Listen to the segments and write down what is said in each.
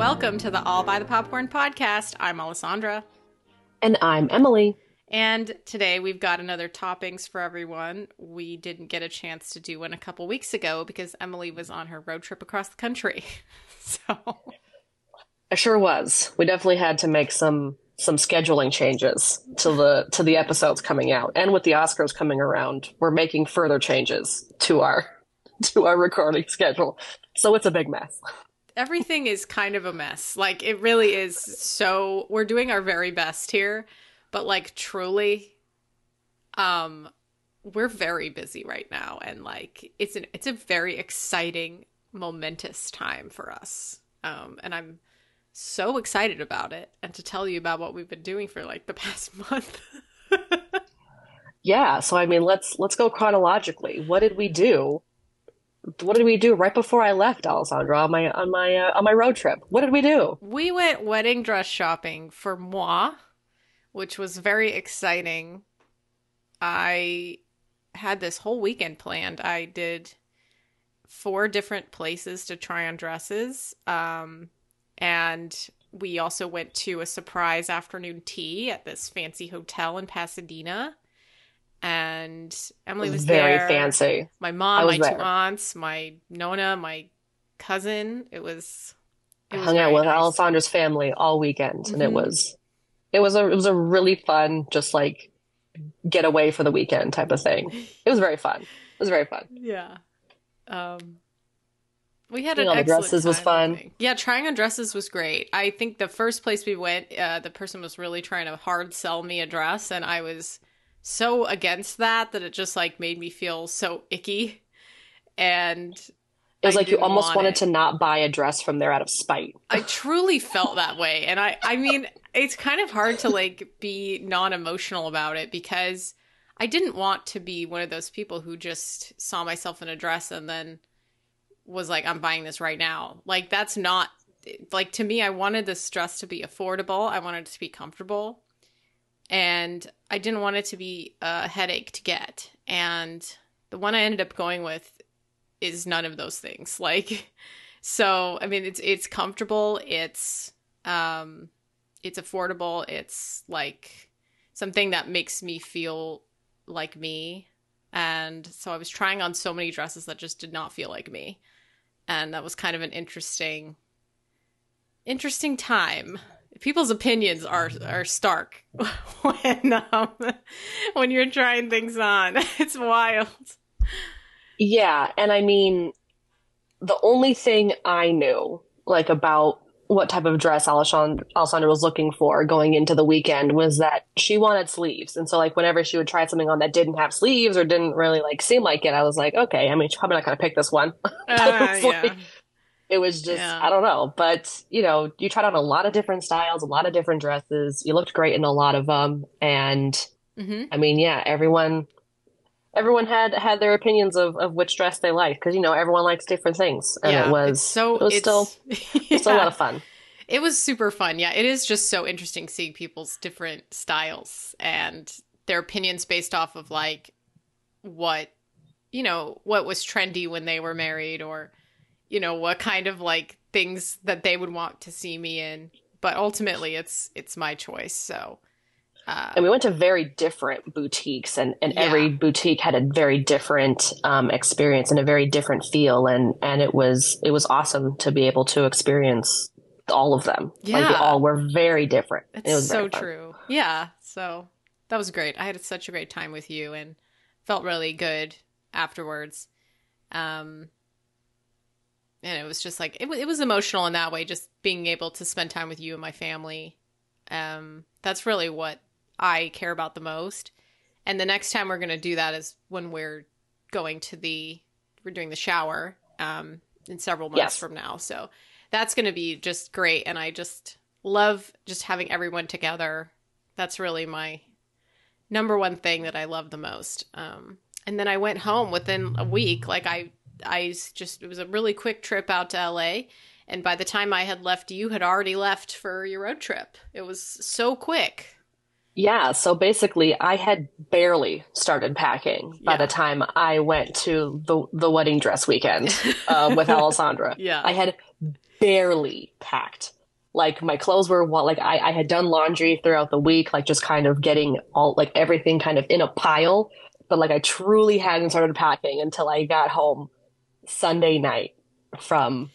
Welcome to the All by the Popcorn podcast. I'm Alessandra. And I'm Emily. And today we've got another toppings for everyone. We didn't get a chance to do one a couple weeks ago because Emily was on her road trip across the country. so I sure was. We definitely had to make some some scheduling changes to the to the episodes coming out. And with the Oscars coming around, we're making further changes to our to our recording schedule. So it's a big mess. Everything is kind of a mess. Like it really is so we're doing our very best here, but like truly um we're very busy right now and like it's an it's a very exciting momentous time for us. Um and I'm so excited about it and to tell you about what we've been doing for like the past month. Yeah, so I mean, let's let's go chronologically. What did we do? What did we do right before I left, Alessandra, on my on my uh, on my road trip? What did we do? we went wedding dress shopping for moi, which was very exciting. I had this whole weekend planned. I did four different places to try on dresses. Um, and we also went to a surprise afternoon tea at this fancy hotel in Pasadena. And Emily was Very there. fancy. My mom, was my two aunts, my Nona, my cousin. It was. It was hung out with nice. Alessandra's family all weekend, and it Mhm. was it was a it was a really fun, just like get away for the weekend type of thing. It was very fun. It was very fun. Yeah. Um we had Trying an on the excellent dresses was time, I fun. Yeah, trying on dresses was great. I think the first place we went, uh, the person was really trying to hard sell me a dress, and I was so against that that it just like made me feel so icky. And It was I like you almost want wanted it. to not buy a dress from there out of spite. I truly felt that way. And I I mean, it's kind of hard to like be non-emotional about it because I didn't want to be one of those people who just saw myself in a dress and then was like I'm buying this right now. Like that's not like to me I wanted this dress to be affordable. I wanted it to be comfortable. And I didn't want it to be a headache to get. And the one I ended up going with is none of those things. Like so I mean it's it's comfortable, it's um it's affordable, it's like something that makes me feel like me. And so I was trying on so many dresses that just did not feel like me. And that was kind of an interesting interesting time. People's opinions are are stark when um, when you're trying things on. It's wild. Yeah, and I mean, the only thing I knew, like about what type of dress Alessandra, Alessandra was looking for going into the weekend was that she wanted sleeves. And so, like, whenever she would try something on that didn't have sleeves or didn't really like seem like it, I was like, okay, I mean, she's probably not going to pick this one. Uh, It's like- yeah. It was just, Yeah. I don't know. But, you know, you tried on a lot of different styles, a lot of different dresses. You looked great in a lot of them. And hmm I mean, yeah, everyone everyone had had their opinions of, of which dress they liked because you know everyone likes different things, and yeah, it was it's so it was it's, still it's still a lot of fun. It was super fun. Yeah, it is just so interesting seeing people's different styles and their opinions based off of like what you know what was trendy when they were married or you know what kind of like things that they would want to see me in. But ultimately, it's it's my choice. So. Uh, And we went to very different boutiques, and, and Yeah. every boutique had a very different um, experience and a very different feel, and and it was it was awesome to be able to experience all of them. like they Yeah. all were very different. It's it was so true. Yeah. So that was great. I had such a great time with you and felt really good afterwards. Um, and it was just like it, it was emotional in that way, just being able to spend time with you and my family. Um, that's really what I care about the most. And the next time we're going to do that is when we're going to the we're doing the shower um in several months Yes. from now. So that's going to be just great and I just love just having everyone together. That's really my number one thing that I love the most. Um and then I went home within a week like I I just it was a really quick trip out to LA and by the time I had left you had already left for your road trip. It was so quick. Yeah, so basically, I had barely started packing by Yeah. the time I went to the the wedding dress weekend uh, with Alessandra. Yeah. I had barely packed. Like my clothes were like I, I had done laundry throughout the week, like just kind of getting all like everything kind of in a pile. But like I truly hadn't started packing until I got home Sunday night from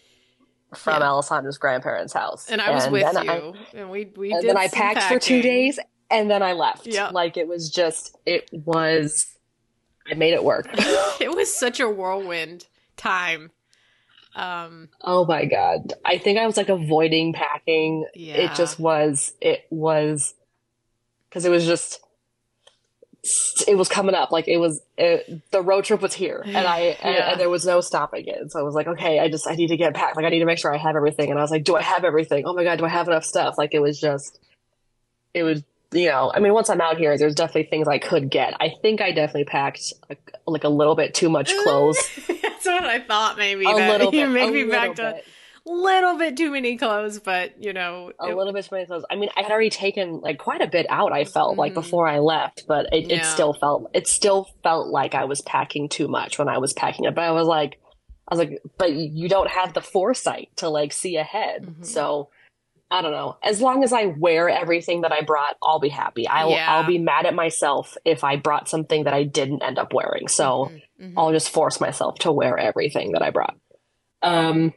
from Yeah. Alessandra's grandparents' house. and I was with then you, I- and we we and did then I packed for two days and then I left. Yep. Like it was just it was I made it work. it was such a whirlwind time. Um, oh my god. I think I was like avoiding packing. yeah, It just was it was cuz it was just it was coming up like it was it, the road trip was here and I and, Yeah. and there was no stopping it. So I was like, okay, I just I need to get packed. Like I need to make sure I have everything. And I was like, do I have everything? Oh my god, do I have enough stuff? Like it was just it was you know, I mean, once I'm out here, there's definitely things I could get. I think I definitely packed like, like a little bit too much clothes. That's what I thought. Maybe a little bit. you maybe back to. Little bit too many clothes, but you know, a it- little bit too many clothes. I mean, I had already taken like quite a bit out. I felt like Mhm. before I left, but it, Yeah. it still felt it still felt like I was packing too much when I was packing it. But I was like, I was like, but you don't have the foresight to like see ahead. Mhm. So I don't know. As long as I wear everything that I brought, I'll be happy. I'll Yeah. I'll be mad at myself if I brought something that I didn't end up wearing. So Mhm, mhm. I'll just force myself to wear everything that I brought. Um.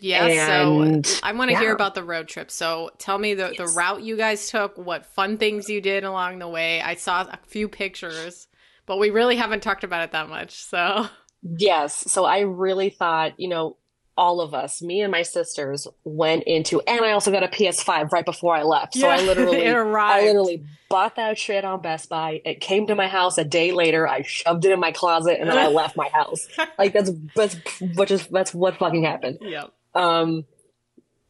Yeah. and- so I want to hear about the road trip. So tell me the the route you guys took, what fun things you did along the way. I saw a few pictures, but we really haven't talked about it that much. So Yes. So I really thought, you know, all of us, me and my sisters, went into, and I also got a PS5 right before I left. So I literally. I literally bought that shit on Best Buy. It came to my house a day later. I shoved it in my closet, and then I left my house. Like that's that's which is that's what fucking happened. Yep. Um,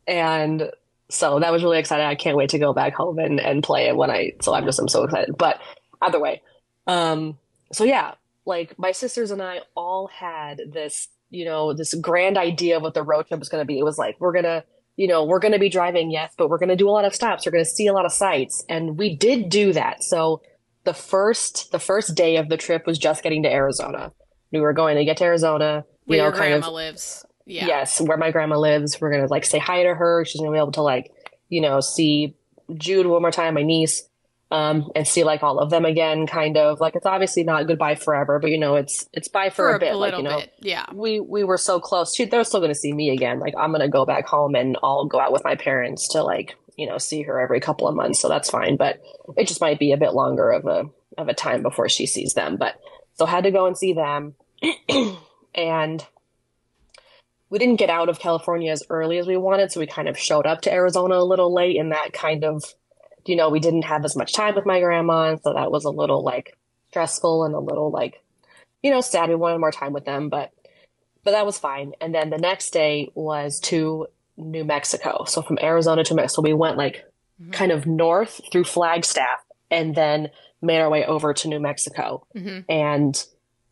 and so that was really exciting. I can't wait to go back home and, and play it when I, so I'm just, I'm so excited. But either way, um, so yeah, like my sisters and I all had this, you know, this grand idea of what the road trip was going to be. It was like, we're going to, you know, we're going to be driving, yes, but we're going to do a lot of stops. We're going to see a lot of sights. And we did do that. So the first, the first day of the trip was just getting to Arizona. We were going to get to Arizona, you Where know, your kind of grandma lives. Yeah. Yes, where my grandma lives. We're gonna like say hi to her. She's gonna be able to like, you know, see Jude one more time, my niece, um, and see like all of them again. Kind of like it's obviously not goodbye forever, but you know, it's it's bye for, For, a bit. like you know, bit. Yeah. we we were so close. She, they're still gonna see me again. Like I'm gonna go back home and I'll go out with my parents to like you know see her every couple of months. So that's fine. But it just might be a bit longer of a of a time before she sees them. But so had to go and see them, and we didn't get out of California as early as we wanted, so we kind of showed up to Arizona a little late, and that kind of, you know, we didn't have as much time with my grandma, and so that was a little like stressful and a little like, you know, sad. We wanted more time with them, but but that was fine. And then the next day was to New Mexico, so from Arizona to Mexico, we went like Mhm. kind of north through Flagstaff, and then made our way over to New Mexico Mhm. and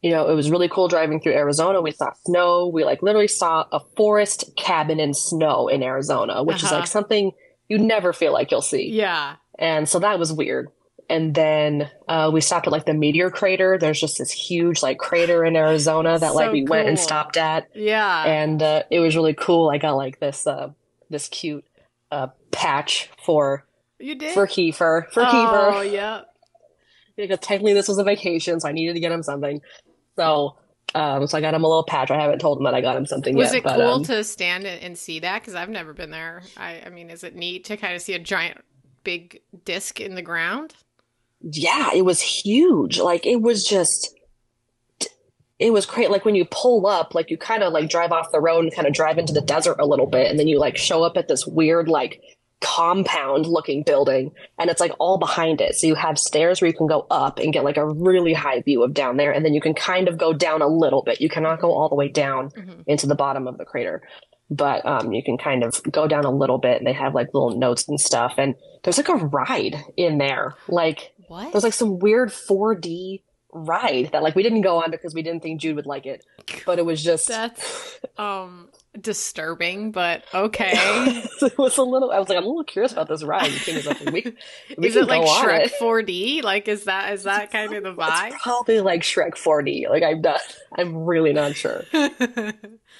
you know it was really cool driving through arizona we saw snow we like literally saw a forest cabin in snow in arizona which is Uh-huh. like something you never feel like you'll see Yeah. and so that was weird and then uh, we stopped at like the meteor crater there's just this huge like crater in arizona that like So we went and stopped at Yeah. and uh, it was really cool i got like this uh this cute uh patch for you did? for kiefer for oh, kiefer Oh yeah. because technically this was a vacation, so I needed to get him something. So, um, so I got him a little patch. I haven't told him that I got him something Was yet. it but, cool um, to stand and and see that? Because I've never been there. I, I mean, is it neat to kind of see a giant, big disc in the ground? yeah, it was huge. Like it was just, it was great. Like when you pull up, like you kind of like drive off the road and kind of drive into the desert a little bit, and then you like show up at this weird like compound looking building and it's like all behind it. So you have stairs where you can go up and get like a really high view of down there. And then you can kind of go down a little bit. You cannot go all the way down Mhm. into the bottom of the crater. But um, you can kind of go down a little bit and they have like little notes and stuff. And there's like a ride in there. Like What? there's like some weird 4D ride that like we didn't go on because we didn't think Jude would like it. But it was just That's um disturbing, but okay. it was a little I was like, I'm a little curious about this ride. And Kim was like, we, we is it like Shrek it. 4D? Like is that is that kind of the vibe? It's probably like Shrek 4D. Like I'm not I'm really not sure.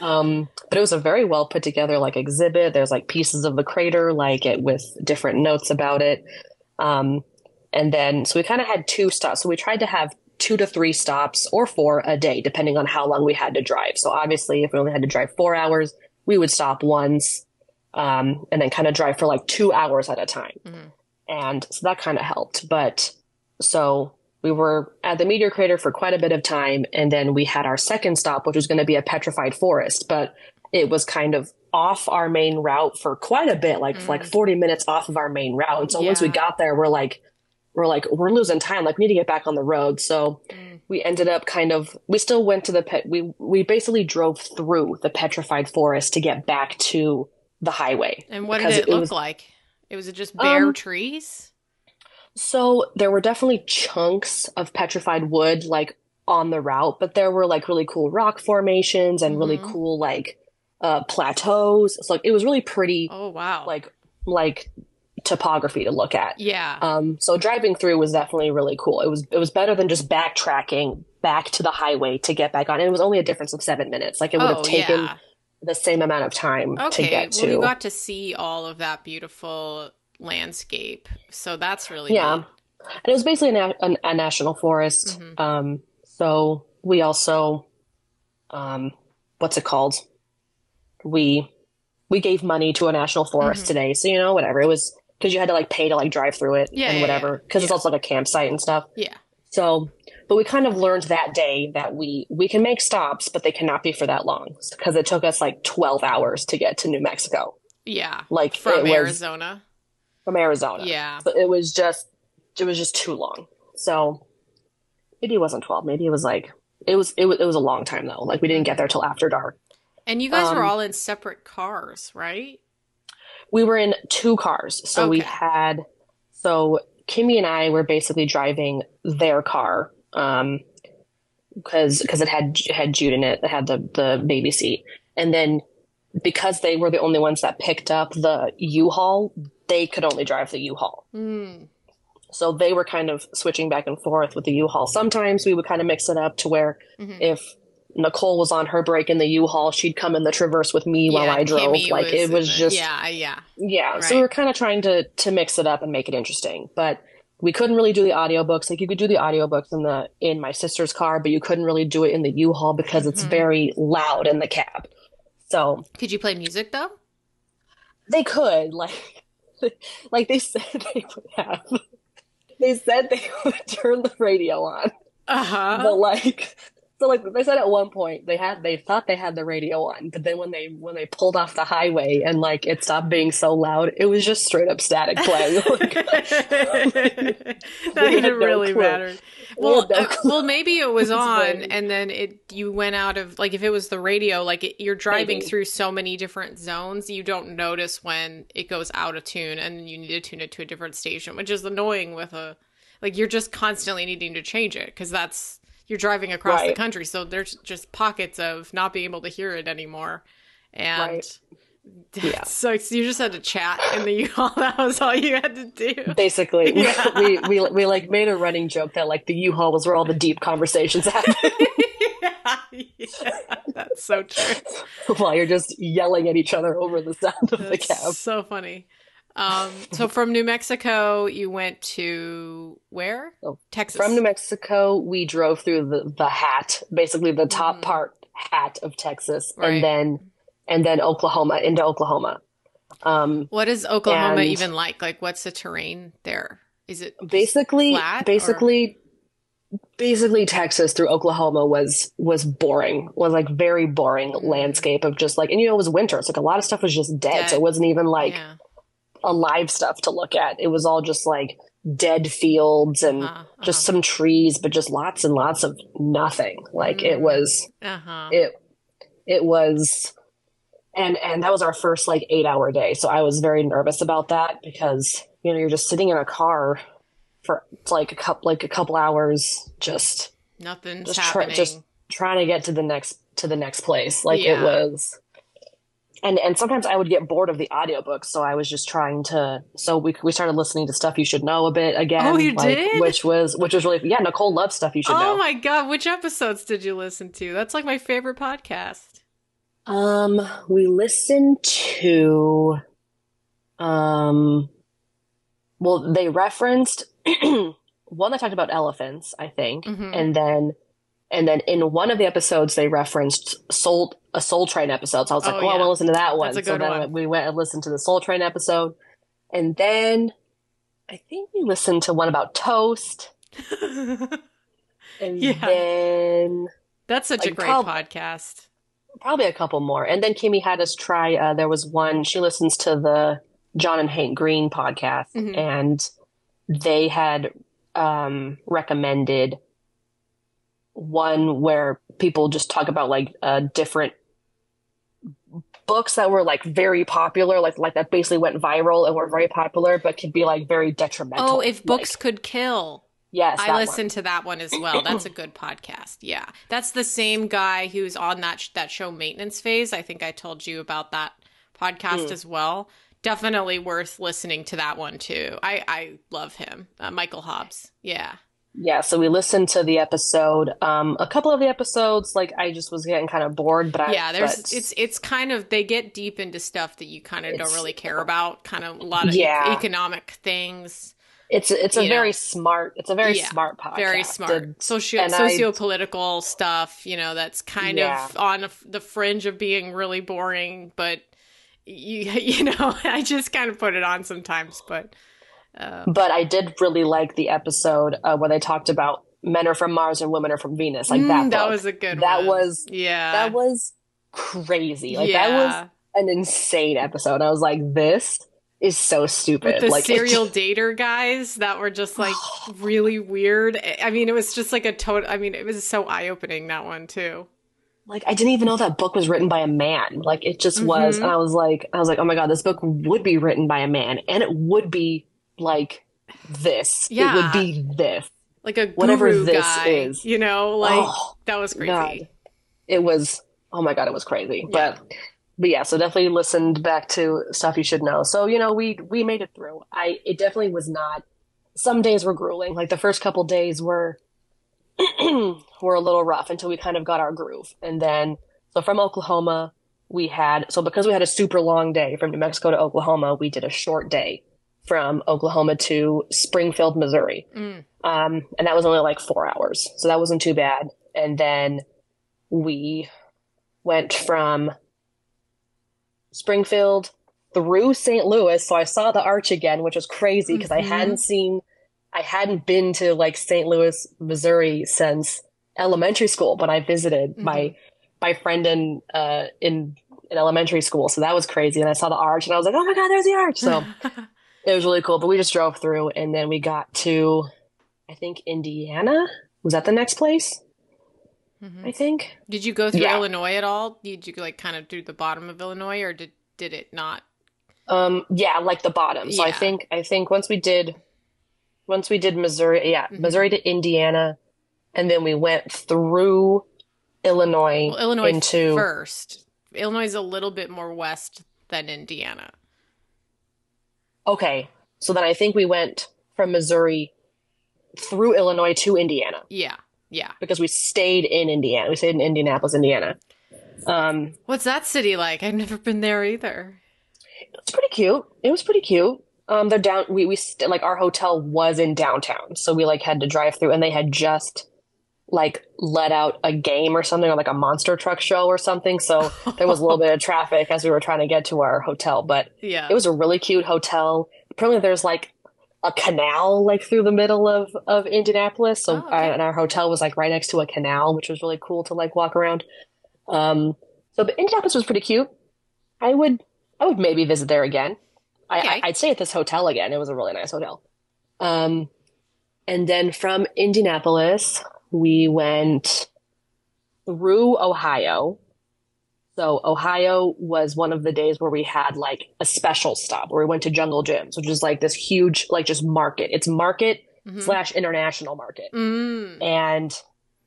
Um, but it was a very well put together like exhibit. There's like pieces of the crater, like it with different notes about it. Um, and then so we kind of had two stops. So we tried to have two to three stops or four a day, depending on how long we had to drive. So obviously, if we only had to drive four hours, we would stop once, um, and then kind of drive for like two hours at a time. Mhm. And so that kind of helped. But so we were at the meteor crater for quite a bit of time, and then we had our second stop, which was going to be a petrified forest, but it was kind of off our main route for quite a bit, like Mm. like forty minutes off of our main route. And so once we got there, we're like, we're like, we're losing time. Like we need to get back on the road. So Mm. we ended up kind of we still went to the pet. We we basically drove through the petrified forest to get back to the highway. And what did it it look was- like? It was it just bare Um, trees? So there were definitely chunks of petrified wood like on the route, but there were like really cool rock formations and really Mhm. cool like uh plateaus. So like it was really pretty Oh wow. like like topography to look at. yeah. Um so driving through was definitely really cool. It was it was better than just backtracking back to the highway to get back on. And it was only a difference of 7 minutes. Like it would oh have taken yeah. the same amount of time Okay. to get well, you got to see all of that beautiful landscape, so that's really Yeah. neat. And it was basically a, a, a national forest. Mhm. Um, so we also, um, what's it called? We we gave money to a national forest Mhm. today. So you know, whatever it was, because you had to like pay to like drive through it Yeah, and yeah, whatever. Because it's Yeah. also like a campsite and stuff. Yeah. So, but we kind of learned that day that we we can make stops, but they cannot be for that long because it took us like twelve hours to get to New Mexico, Yeah. like From was Arizona. from Arizona. Yeah. So it was just it was just too long. So maybe it wasn't twelve. Maybe it was like it was it was it was a long time though. Like we didn't get there till after dark. And you guys were Um, all in separate cars, right? We were in two cars. So we had so Kimmy and I were basically driving their car. Um because because it had it had Jude in it, it had the the baby seat. And then because they were the only ones that picked up the U-Haul, they could only drive the U-Haul. Mm. So they were kind of switching back and forth with the U-Haul. Sometimes we would kind of mix it up to where Mhm. if Nicole was on her break in the U-Haul, she'd come in the Traverse with me while Yeah, I drove. Kimmy like it in was the- just yeah, yeah. yeah. So Right. we were kind of trying to to mix it up and make it interesting, but we couldn't really do the audiobooks. Like you could do the audiobooks in the in my sister's car, but you couldn't really do it in the U-Haul because it's Mhm. very loud in the cab. So Could you play music though? they could like like they said they would have. They said they would turn the radio on. Uh huh. but like so like they said at one point they had they thought they had the radio on but then when they when they pulled off the highway and like it stopped being so loud it was just straight up static playing Like, that didn't no really clue. matter. Well, no uh, well, maybe it was on, and then it you went out of like if it was the radio, like it, you're driving Maybe. through so many different zones, you don't notice when it goes out of tune, and you need to tune it to a different station, which is annoying with a like you're just constantly needing to change it because that's you're driving across the country, so there's just pockets of not being able to hear it anymore, and. Right. Yeah. So, you just had to chat in the U-Haul. That was all you had to do. basically Yeah. we, we we like made a running joke that like the u-haul was where all the deep conversations happen yeah, yeah, that's so true. while you're just yelling at each other over the sound of the cab so funny. Um, so from New Mexico, you went to where? Oh, Texas. from new mexico we drove through the the hat basically the top Mhm. part hat of texas Right. and then and then oklahoma into oklahoma um what is Oklahoma And- even like? Like, what's the terrain there? Is it basically flat, or- basically basically texas through oklahoma was was boring was like very boring Mm. landscape of just like and you know it was winter it's like a lot of stuff was just dead, Dead. so it wasn't even like yeah. Alive stuff to look at. It was all just like dead fields and Uh-huh, just some trees, but just lots and lots of nothing. Like it Mm. was uh-huh. it it was and and that was our first like eight hour day so i was very nervous about that because you know you're just sitting in a car for like a couple like a couple hours just nothing, just happening. just trying to get to the next to the next place like it was and and sometimes i would get bored of the audiobook so i was just trying to so we, we started listening to stuff you should know a bit again Oh, you like, did? which was which was really yeah nicole loves stuff you should oh know Oh my god, which episodes did you listen to? That's like my favorite podcast. Um, we listened to, um, well, they referenced one that talked about elephants, I think, Mhm. and then, and then in one of the episodes they referenced Soul a Soul Train episode. So I was like, Oh, I yeah. want to listen to that one. So then one. we went and listened to the Soul Train episode, and then I think we listened to one about toast, and Yeah. then. That's such a great prob- podcast. probably a couple more. And then Kimmy had us try. Uh, there was one. She listens to the John and Hank Green podcast, Mhm. and they had um, recommended one where people just talk about like uh, different books that were like very popular, like like that basically went viral and were very popular, but could be like very detrimental. Oh, if Like, books could kill. yes, I one. listened to that one as well. That's a good podcast. Yeah, that's the same guy who's on that sh- that show Maintenance Phase. I think I told you about that podcast Mm. as well. Definitely worth listening to that one too. I I love him, uh, Michael Hobbs. Yeah, Yeah, so we listened to the episode. Um, a couple of the episodes, like I just was getting kind of bored, but I, yeah. There's but- it's it's kind of they get deep into stuff that you kind of don't really care about. Kind of a lot of e- Yeah. economic things. It's it's a you very smart. It's a very Yeah, smart podcast. very smart And- socio and socio-political stuff you know that's kind Yeah. of on the fringe of being really boring but you you know i just kind of put it on sometimes but um, but I did really like the episode uh, where they talked about men are from Mars and women are from Venus. Like that. mm, that was a good that one. was yeah that was crazy. Like yeah. that was an insane episode. I was like, this is so stupid. with the like serial dater guys that were just like really weird i mean it was just like a total i mean it was so eye-opening that one too like I didn't even know that book was written by a man. Like it just was, Mhm. and I was like, I was like, oh my god, this book would be written by a man, and it would be like this. Yeah. It would be this. like a Whatever this guy is. you know like oh that was crazy god, it was. Oh my god, it was crazy. Yeah. But but yeah, so definitely listened back to stuff you should know. So you know, we we made it through. I it definitely was not. Some days were grueling. Like the first couple days were were a little rough until we kind of got our groove, and then so from Oklahoma we had so because we had a super long day from New Mexico to Oklahoma, we did a short day from Oklahoma to Springfield, Missouri. Mm. Um, and that was only like four hours. So that wasn't too bad. And then we went from Springfield through St. Louis. So I saw the arch again, which was crazy because Mhm. I hadn't seen, I hadn't been to like St. Louis, Missouri since elementary school, but I visited my, my friend in, uh, in, in elementary school. So that was crazy. And I saw the arch and I was like, oh my God, there's the arch. So it was really cool. But we just drove through and then we got to, I think, Indiana. Was that the next place? Mhm. I think. Did you go through Yeah. Illinois at all? Did you like kind of do the bottom of Illinois, or did did it not? Um, yeah, like the bottom. So I think I think once we did, once we did Missouri, yeah, Mhm. Missouri to Indiana, and then we went through Illinois, Well, Illinois into first. Illinois is a little bit more west than Indiana. Okay. So then I think we went from Missouri through Illinois to Indiana Yeah, yeah. because we stayed in Indiana. We stayed in Indianapolis, Indiana. Um, What's that city like? I've never been there either. It's pretty cute. It was pretty cute. Um, they're down. We we st- like our hotel was in downtown, so we like had to drive through, and they had just like let out a game or something, or like a monster truck show or something. So there was a little bit of traffic as we were trying to get to our hotel, but Yeah, it was a really cute hotel. Apparently, there's like a canal like through the middle of of Indianapolis, so Oh, okay. and our hotel was like right next to a canal, which was really cool to like walk around. Um, so but Indianapolis was pretty cute. I would I would maybe visit there again. Okay. I, would stay at this hotel again. It was a really nice hotel. Um, and then from Indianapolis, we went through Ohio. So Ohio was one of the days where we had like a special stop where we went to Jungle Jim's, which is like this huge, like just market. It's market mm-hmm. slash international market. Mm. And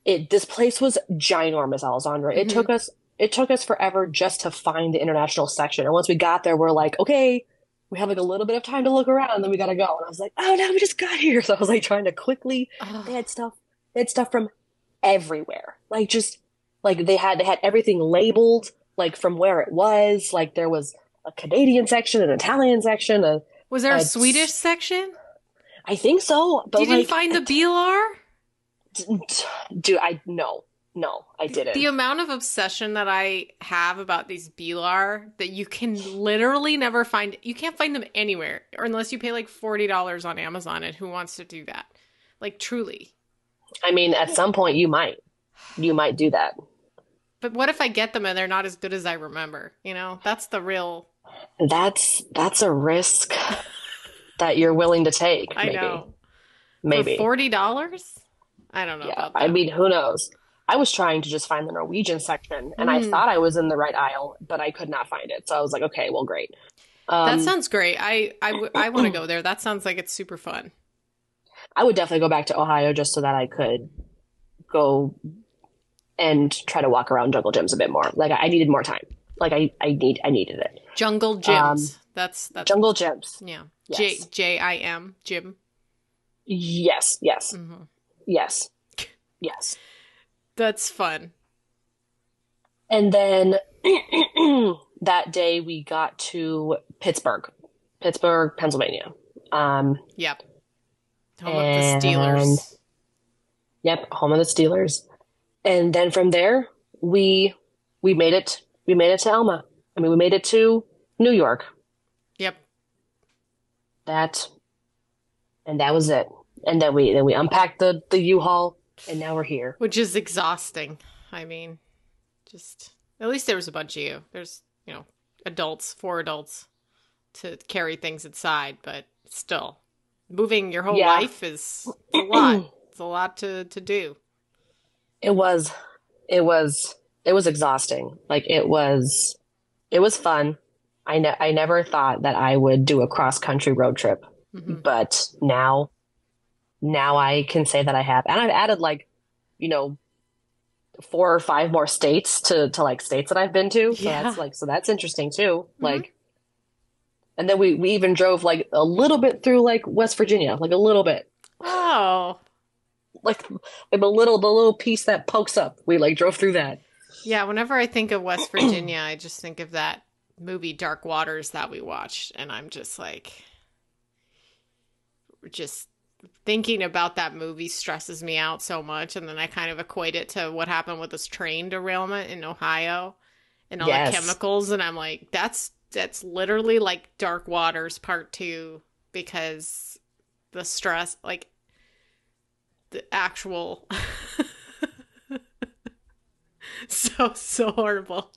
it, this place was ginormous, Alessandra. Mm-hmm. It took us, it took us forever just to find the international section. And once we got there, we're like, okay, we have like a little bit of time to look around and then we gotta go. And I was like, oh no, we just got here. So I was like trying to quickly, oh. they had stuff, they had stuff from everywhere. Like just, like they had, they had everything labeled, like from where it was. Like there was a Canadian section, an Italian section. A, was there a, a Swedish section? I think so. But Did like, you find the Bilar? Do I, no no, I didn't. The amount of obsession that I have about these Bilar that you can literally never find, you can't find them anywhere, or unless you pay like forty dollars on Amazon. And who wants to do that? Like truly. I mean, at some point you might, you might do that. But what if I get them and they're not as good as I remember? You know, that's the real. That's that's a risk that you're willing to take. I know. Maybe For forty dollars. I don't know. Yeah, I mean, who knows? I was trying to just find the Norwegian section and mm. I thought I was in the right aisle, but I could not find it. So I was like, okay, well, great. Um, that sounds great. I, I, w- I want to go there. That sounds like it's super fun. I would definitely go back to Ohio just so that I could go and try to walk around Jungle Jim's a bit more. Like I needed more time. Like I, I need, I needed it. Jungle Jim's. Um, that's that's Jungle Jim's. Yeah. J J I M Jim. Yes. Yes. Mm-hmm. Yes. Yes. That's fun. And then that day we got to Pittsburgh, Pittsburgh, Pennsylvania. Um, yep. Home of the Steelers. Yep, home of the Steelers. And then from there, we we made it. We made it to Elma. I mean, we made it to New York. Yep. That, and that was it. And then we then we unpacked the the U-Haul and now we're here. Which is exhausting. I mean, just at least there was a bunch of you. There's, you know, adults, four adults to carry things inside, but still, moving your whole yeah. life is a lot. it's a lot to to do. It was, it was, it was exhausting. Like it was, it was fun. I ne- I never thought that I would do a cross country road trip, mm-hmm. but now now I can say that I have. And I've added like, you know, four or five more states to to like states that I've been to. So yeah. that's like so that's interesting too. Mm-hmm. Like and then we we even drove like a little bit through like West Virginia, like a little bit. Oh. Like like a little the little piece that pokes up. We like drove through that. Yeah, whenever I think of West Virginia, I just think of that movie Dark Waters that we watched and I'm just like just thinking about that movie stresses me out so much and then i kind of equate it to what happened with this train derailment in ohio and all yes. the chemicals and i'm like that's that's literally like dark waters part two because the stress like the actual so so horrible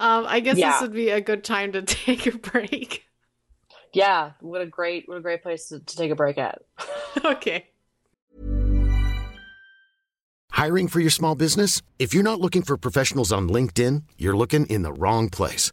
um i guess yeah. this would be a good time to take a break yeah, what a great what a great place to, to take a break at. okay. Hiring for your small business? If you're not looking for professionals on LinkedIn, you're looking in the wrong place.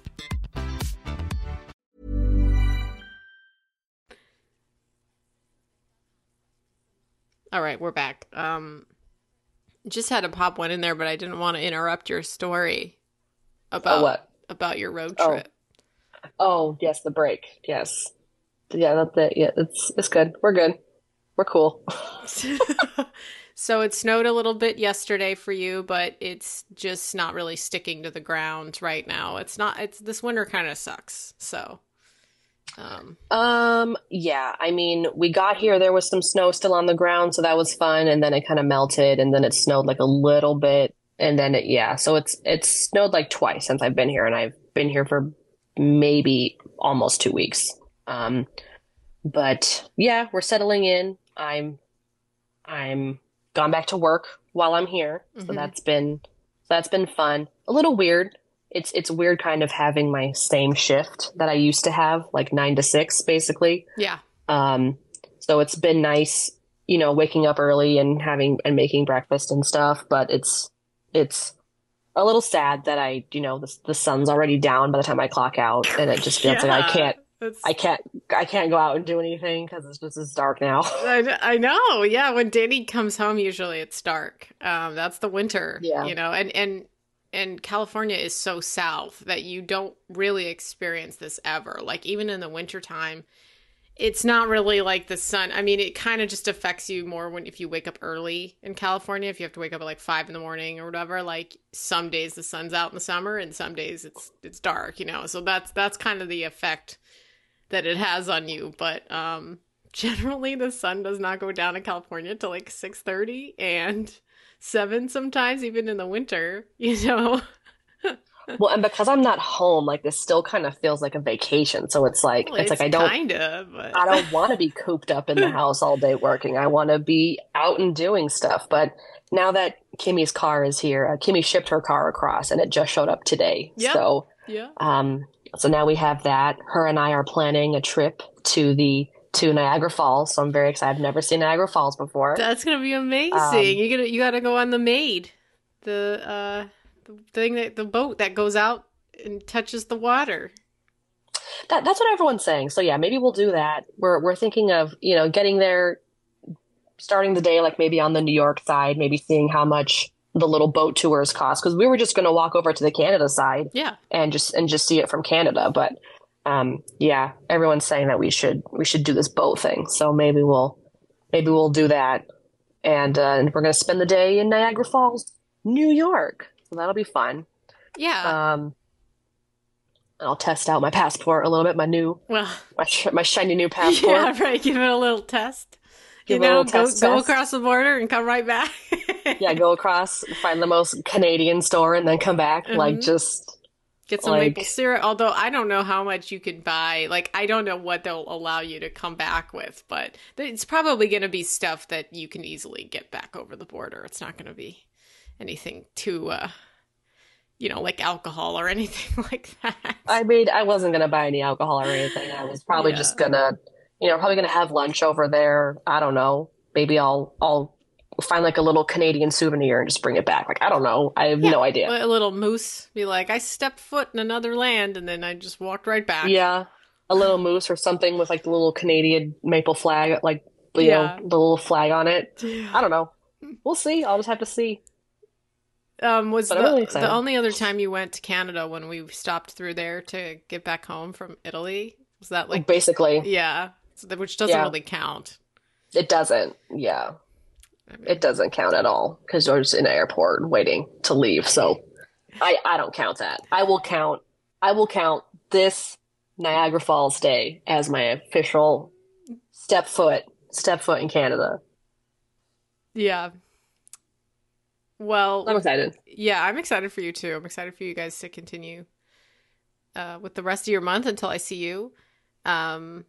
All right, we're back. Um, Just had to pop one in there, but I didn't want to interrupt your story about Oh, what? about your road Oh. trip. Oh, yes, the break. Yes. Yeah, that's it. Yeah, it's it's good. We're good. We're cool. so it snowed a little bit yesterday for you, but it's just not really sticking to the ground right now. It's not. It's this winter kind of sucks. So, um, Um, yeah, I mean, we got here, there was some snow still on the ground, so that was fun, and then it kind of melted, and then it snowed like a little bit, and then it, yeah, so it's it's snowed like twice since I've been here, and I've been here for maybe almost two weeks. Um, but yeah, we're settling in. I'm I'm gone back to work while I'm here, so Mhm. that's been that's been fun. A little weird. It's it's weird kind of having my same shift that I used to have, like nine to six, basically. yeah, Um, so it's been nice, you know, waking up early and having and making breakfast and stuff. But it's it's a little sad that I, you know, the the sun's already down by the time I clock out, and it just feels like I can't It's- I can't I can't go out and do anything because it's just it's dark now. I, I know. Yeah, when Danny comes home, usually it's dark. Um, that's the winter. Yeah. you know, and and and California is so south that you don't really experience this ever. Like even in the wintertime, it's not really like the sun. I mean, it kind of just affects you more when if you wake up early in California. If you have to wake up at like five in the morning or whatever, like some days the sun's out in the summer, and some days it's it's dark. You know, so that's that's kind of the effect that it has on you. But um, generally, the sun does not go down in California till like six thirty and seven sometimes, even in the winter. You know. well, and because I'm not home, like this still kind of feels like a vacation. So it's like Well, it's, like I don't kind of, but I don't want to be cooped up in the house all day working. I want to be out and doing stuff. But now that Kimmy's car is here, uh, Kimmy shipped her car across, and it just showed up today. Yep. So, yeah. um, so now we have that. Her and I are planning a trip to the to Niagara Falls. So I'm very excited. I've never seen Niagara Falls before. That's gonna be amazing. Um, you gotta you gotta go on the maid, the uh the thing that the boat that goes out and touches the water. That, that's what everyone's saying. So yeah, maybe we'll do that. We're we're thinking of you know getting there, starting the day like maybe on the New York side, maybe seeing how much the little boat tours cost because we were just going to walk over to the Canada side Yeah. and just and just see it from Canada. But um, yeah, everyone's saying that we should we should do this boat thing. So maybe we'll maybe we'll do that, and uh, and we're going to spend the day in Niagara Falls, New York. So that'll be fun. Yeah. Um, I'll test out my passport a little bit, my new well. my sh- my shiny new passport. Yeah. Right. Give it a little test. Give you know, go test go test. across the border and come right back. Yeah, go across, find the most Canadian store, and then come back. Like Mhm. just Get some Like- maple syrup. Although I don't know how much you could buy. Like I don't know what they'll allow you to come back with, but it's probably going to be stuff that you can easily get back over the border. It's not going to be anything too, uh, you know, like alcohol or anything like that. I mean, I wasn't gonna buy any alcohol or anything. I was probably Yeah. just gonna, you know, probably gonna have lunch over there. I don't know. Maybe I'll I'll find like a little Canadian souvenir and just bring it back. Like I don't know. I have no idea. A little moose be like, I stepped foot in another land, and then I just walked right back. Yeah, a little moose or something with like the little Canadian maple flag, like you Yeah. know, the little flag on it. I don't know. We'll see. I'll just have to see. Um, was the, really the only other time you went to Canada when we stopped through there to get back home from Italy? Was that like Basically, yeah, which doesn't Yeah. really count. it doesn't. Yeah, it doesn't count at all because you're just in an airport waiting to leave. So I I don't count that. I will count. I will count this Niagara Falls day as my official step foot step foot in Canada. yeah. Well, I'm excited. yeah, I'm excited for you too. I'm excited for you guys to continue uh, with the rest of your month until I see you. Um,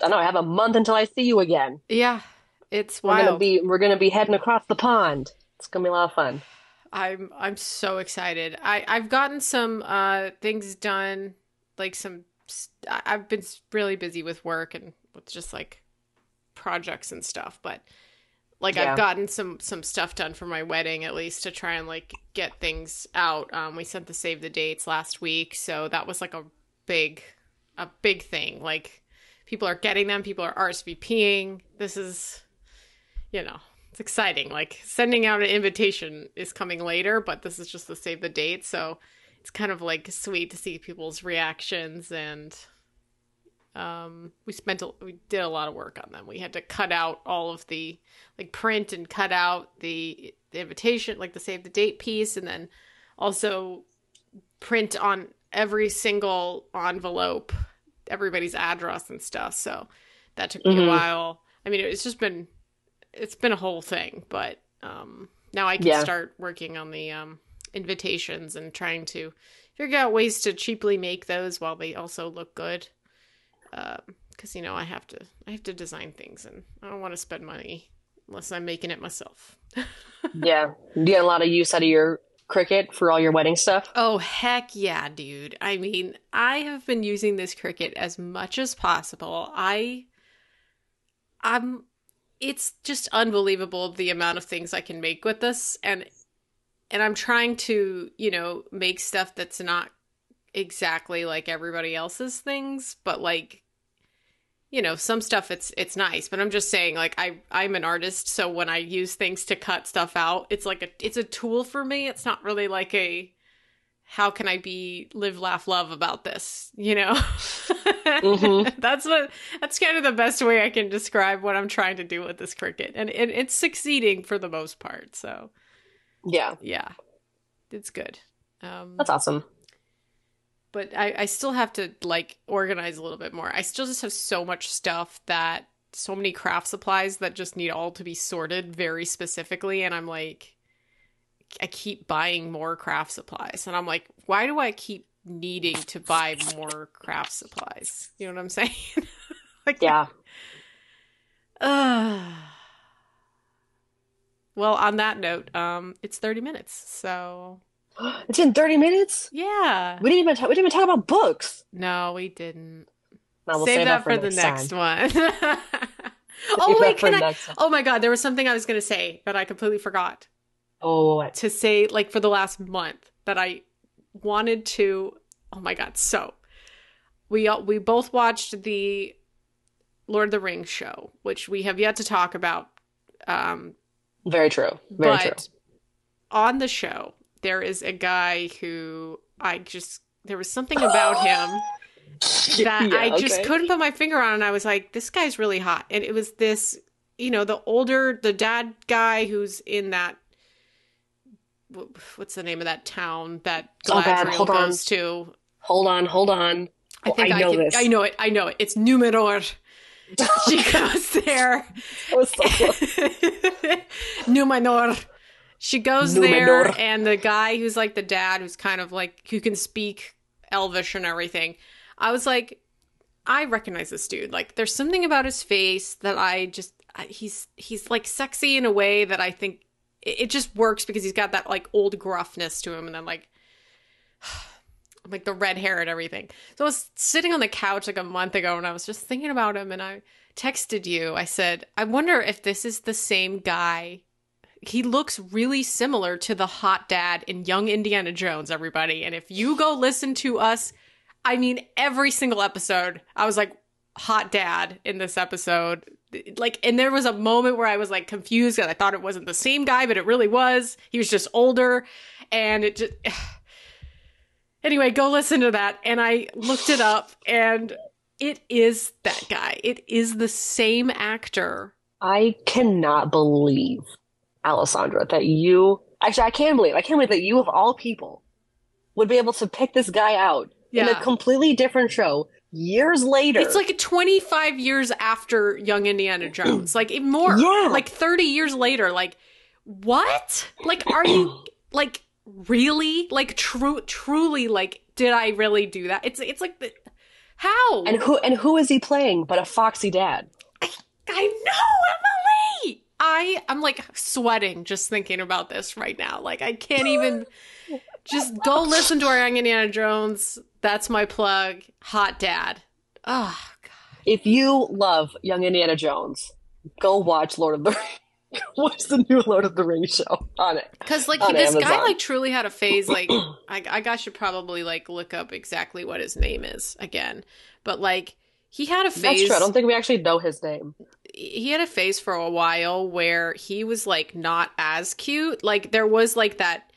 I know I have a month until I see you again. yeah, it's wild. We're gonna be we're gonna be heading across the pond. It's gonna be a lot of fun. I'm I'm so excited. I I've gotten some uh things done, like some. I've been really busy with work and with just like projects and stuff, but like Yeah. I've gotten some some stuff done for my wedding at least to try and like get things out. Um, we sent the save the dates last week, so that was like a big a big thing. Like people are getting them, people are RSVPing. This is, you know, it's exciting. Like sending out an invitation is coming later, but this is just to save the date. So it's kind of like sweet to see people's reactions and um we spent a, we did a lot of work on them. We had to cut out all of the like print and cut out the, the invitation, like the save the date piece and then also print on every single envelope everybody's address and stuff. So that took me Mhm. a while. I mean, it's just been it's been a whole thing, but um now I can Yeah. start working on the um invitations and trying to figure out ways to cheaply make those while they also look good. Um cuz you know, I have to I have to design things and I don't want to spend money unless I'm making it myself. Yeah. You get a lot of use out of your Cricut for all your wedding stuff. Oh, heck yeah, dude. I mean, I have been using this Cricut as much as possible. I I'm it's just unbelievable the amount of things I can make with this and and I'm trying to, you know, make stuff that's not exactly like everybody else's things, but like you know, some stuff it's it's nice, but I'm just saying like I I'm an artist, so when I use things to cut stuff out, it's like a it's a tool for me. It's not really like a how can I be live laugh love about this, you know? Mhm. that's what that's kind of the best way I can describe what I'm trying to do with this Cricut. And it, it's succeeding for the most part. So, Yeah. yeah. It's good. Um That's awesome. but I, I still have to like organize a little bit more. I still just have so much stuff that so many craft supplies that just need all to be sorted very specifically and I'm like I keep buying more craft supplies and I'm like why do I keep needing to buy more craft supplies? You know what I'm saying? like Yeah. Ugh. well, on that note, um it's 30 minutes. So, It's in 30 minutes? yeah. We didn't even talk, we didn't even talk about books. No, we didn't. No, we'll save, that, for, the next one. oh Save wait, can I? Oh my god, there was something I was going to say, but I completely forgot Oh, what? to say. Like for the last month, that I wanted to. Oh my god, so we all, we both watched the Lord of the Rings show, which we have yet to talk about. Um, Very true. Very but true. on the show, there is a guy who I just there was something about him that Yeah, I just okay. couldn't put my finger on. And I was like, this guy's really hot. And it was this, you know, the older, the dad guy who's in that. Wh- What's the name of that town that Oh, God, Galadriel on. goes to? Hold on, hold on. I Oh, think I I, know can, this. I know it. I know it. It's Numenor. she goes there. Was so. Numenor. She goes Numenor. there, and the guy who's like the dad, who's kind of like who can speak Elvish and everything. I was like, I recognize this dude. Like, there's something about his face that I just he's he's like sexy in a way that I think it, just works because he's got that like old gruffness to him, and then like. Like the red hair and everything. So I was sitting on the couch like a month ago and I was just thinking about him and I texted you. I said, I wonder if this is the same guy he looks really similar to the hot dad in Young Indiana Jones, everybody. And if you go listen to us, I mean, every single episode, I was like, hot dad in this episode. Like, and there was a moment where I was like confused because I thought it wasn't the same guy, but it really was. He was just older. And it just. Anyway, go listen to that. And I looked it up, and it is that guy. It is the same actor. I cannot believe, Alessandra, that you actually I can't believe. I can't believe that you of all people would be able to pick this guy out in a completely different show years later. It's like 25 years after Young Indiana Jones. Like more. Yeah. Like 30 years later. Like what? Like are you like really? Like true truly like did I really do that? It's it's like the, how? and who and who is he playing but a foxy dad? I know, Emily. I I'm like sweating just thinking about this right now. Like I can't even just go listen to our Young Indiana Jones. That's my plug. Hot dad. Oh God. If you love young Indiana Jones, go watch Lord of the watch the new Lord of the Rings show on it. Because like On this guy like truly had a phase. Like I, I guess should probably like look up exactly what his name is again. But like he had a phase. That's true. I don't think we actually know his name. He had a phase for a while where he was like not as cute. Like there was like that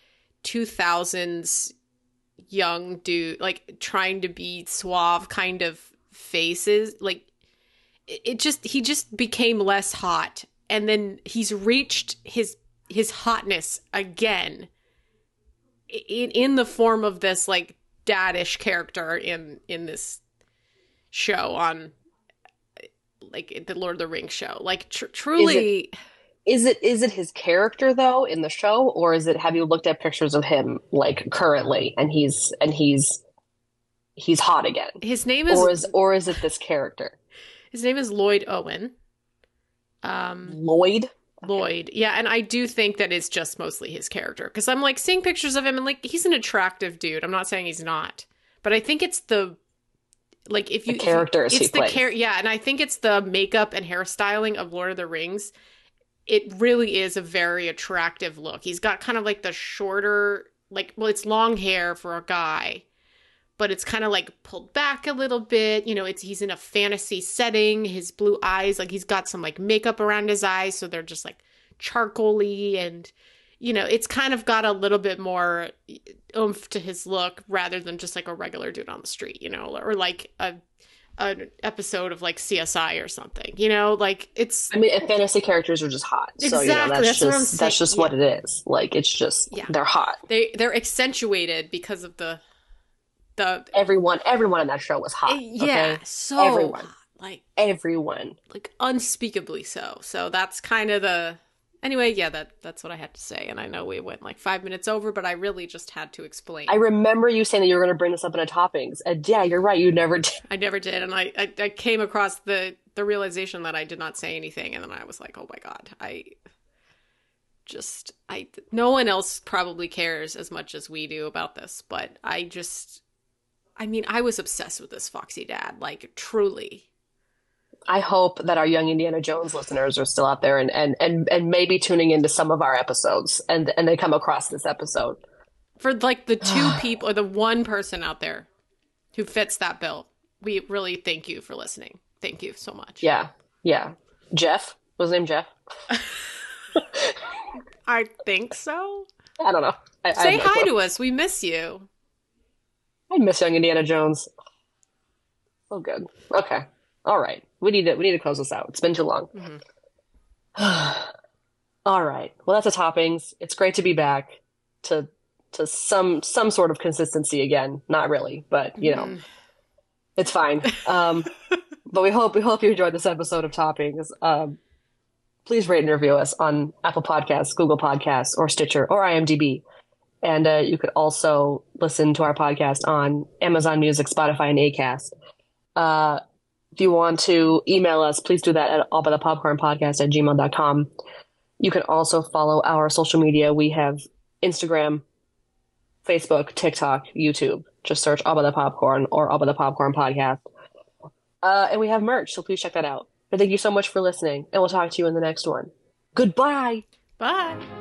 2000s young dude, like trying to be suave kind of faces. Like it, it just he just became less hot, and then he's reached his his hotness again in in the form of this like daddish character in in this show on like the Lord of the Rings show. Like tr- truly Is it is it his character though in the show or is it have you looked at pictures of him like currently and he's and he's he's hot again? his name is, Or is or is it this character? his name is Lloyd Owen. Um Lloyd? Lloyd. Yeah, and I do think that it's just mostly his character because I'm like seeing pictures of him and like he's an attractive dude. I'm not saying he's not, but I think it's the like if you The characters it's he the plays. char- yeah, and I think it's the makeup and hairstyling of Lord of the Rings. It really is a very attractive look. He's got kind of like the shorter, like well, it's long hair for a guy, but it's kind of like pulled back a little bit. You know, it's he's in a fantasy setting. His blue eyes, like he's got some like makeup around his eyes, so they're just like charcoaly and you know, it's kind of got a little bit more oomph to his look rather than just like a regular dude on the street, you know, or like a an episode of like CSI or something, you know, like it's I mean, fantasy characters are just hot. So, you know, Exactly, that's, that's just that's just what it is. Like it's just Yeah. they're hot. they they're accentuated because of the the Everyone everyone on that show was hot. Eh, yeah, okay? so Everyone. hot, like Everyone. like unspeakably so. So that's kind of the anyway. Yeah, that that's what I had to say. And I know we went like five minutes over, but I really just had to explain. I remember you saying that you were going to bring this up in a toppings. And yeah, you're right. You never did. I never did, and I, I I came across the the realization that I did not say anything, and then I was like, oh my god, I just I no one else probably cares as much as we do about this, but I just I mean, I was obsessed with this Foxy Dad, like truly. I hope that our young Indiana Jones listeners are still out there and, and, and, and maybe tuning into some of our episodes and, and they come across this episode. For like the two people or the one person out there who fits that bill, we really thank you for listening. Thank you so much. Yeah. Yeah. Jeff? Was his name Jeff? I think so. I don't know. I, I Say have no hi clue. to us. We miss you. I miss young Indiana Jones. So good. Okay. All right. We need to we need to close this out. It's been too long. All right. Well, that's the toppings. It's great to be back to to some some sort of consistency again. Not really, but you know, it's fine. Um, but we hope we hope you enjoyed this episode of toppings. Um, please rate and review us on Apple Podcasts, Google Podcasts, or Stitcher or IMDb. And uh, you could also listen to our podcast on Amazon Music, Spotify, and Acast. Uh, if you want to email us, please do that at all by the popcorn podcast at gmail.com. You can also follow our social media. We have Instagram, Facebook, TikTok, YouTube. Just search All by the Popcorn or All by the Popcorn podcast. Uh, and we have merch, so please check that out. But thank you so much for listening, and we'll talk to you in the next one. Goodbye. Bye.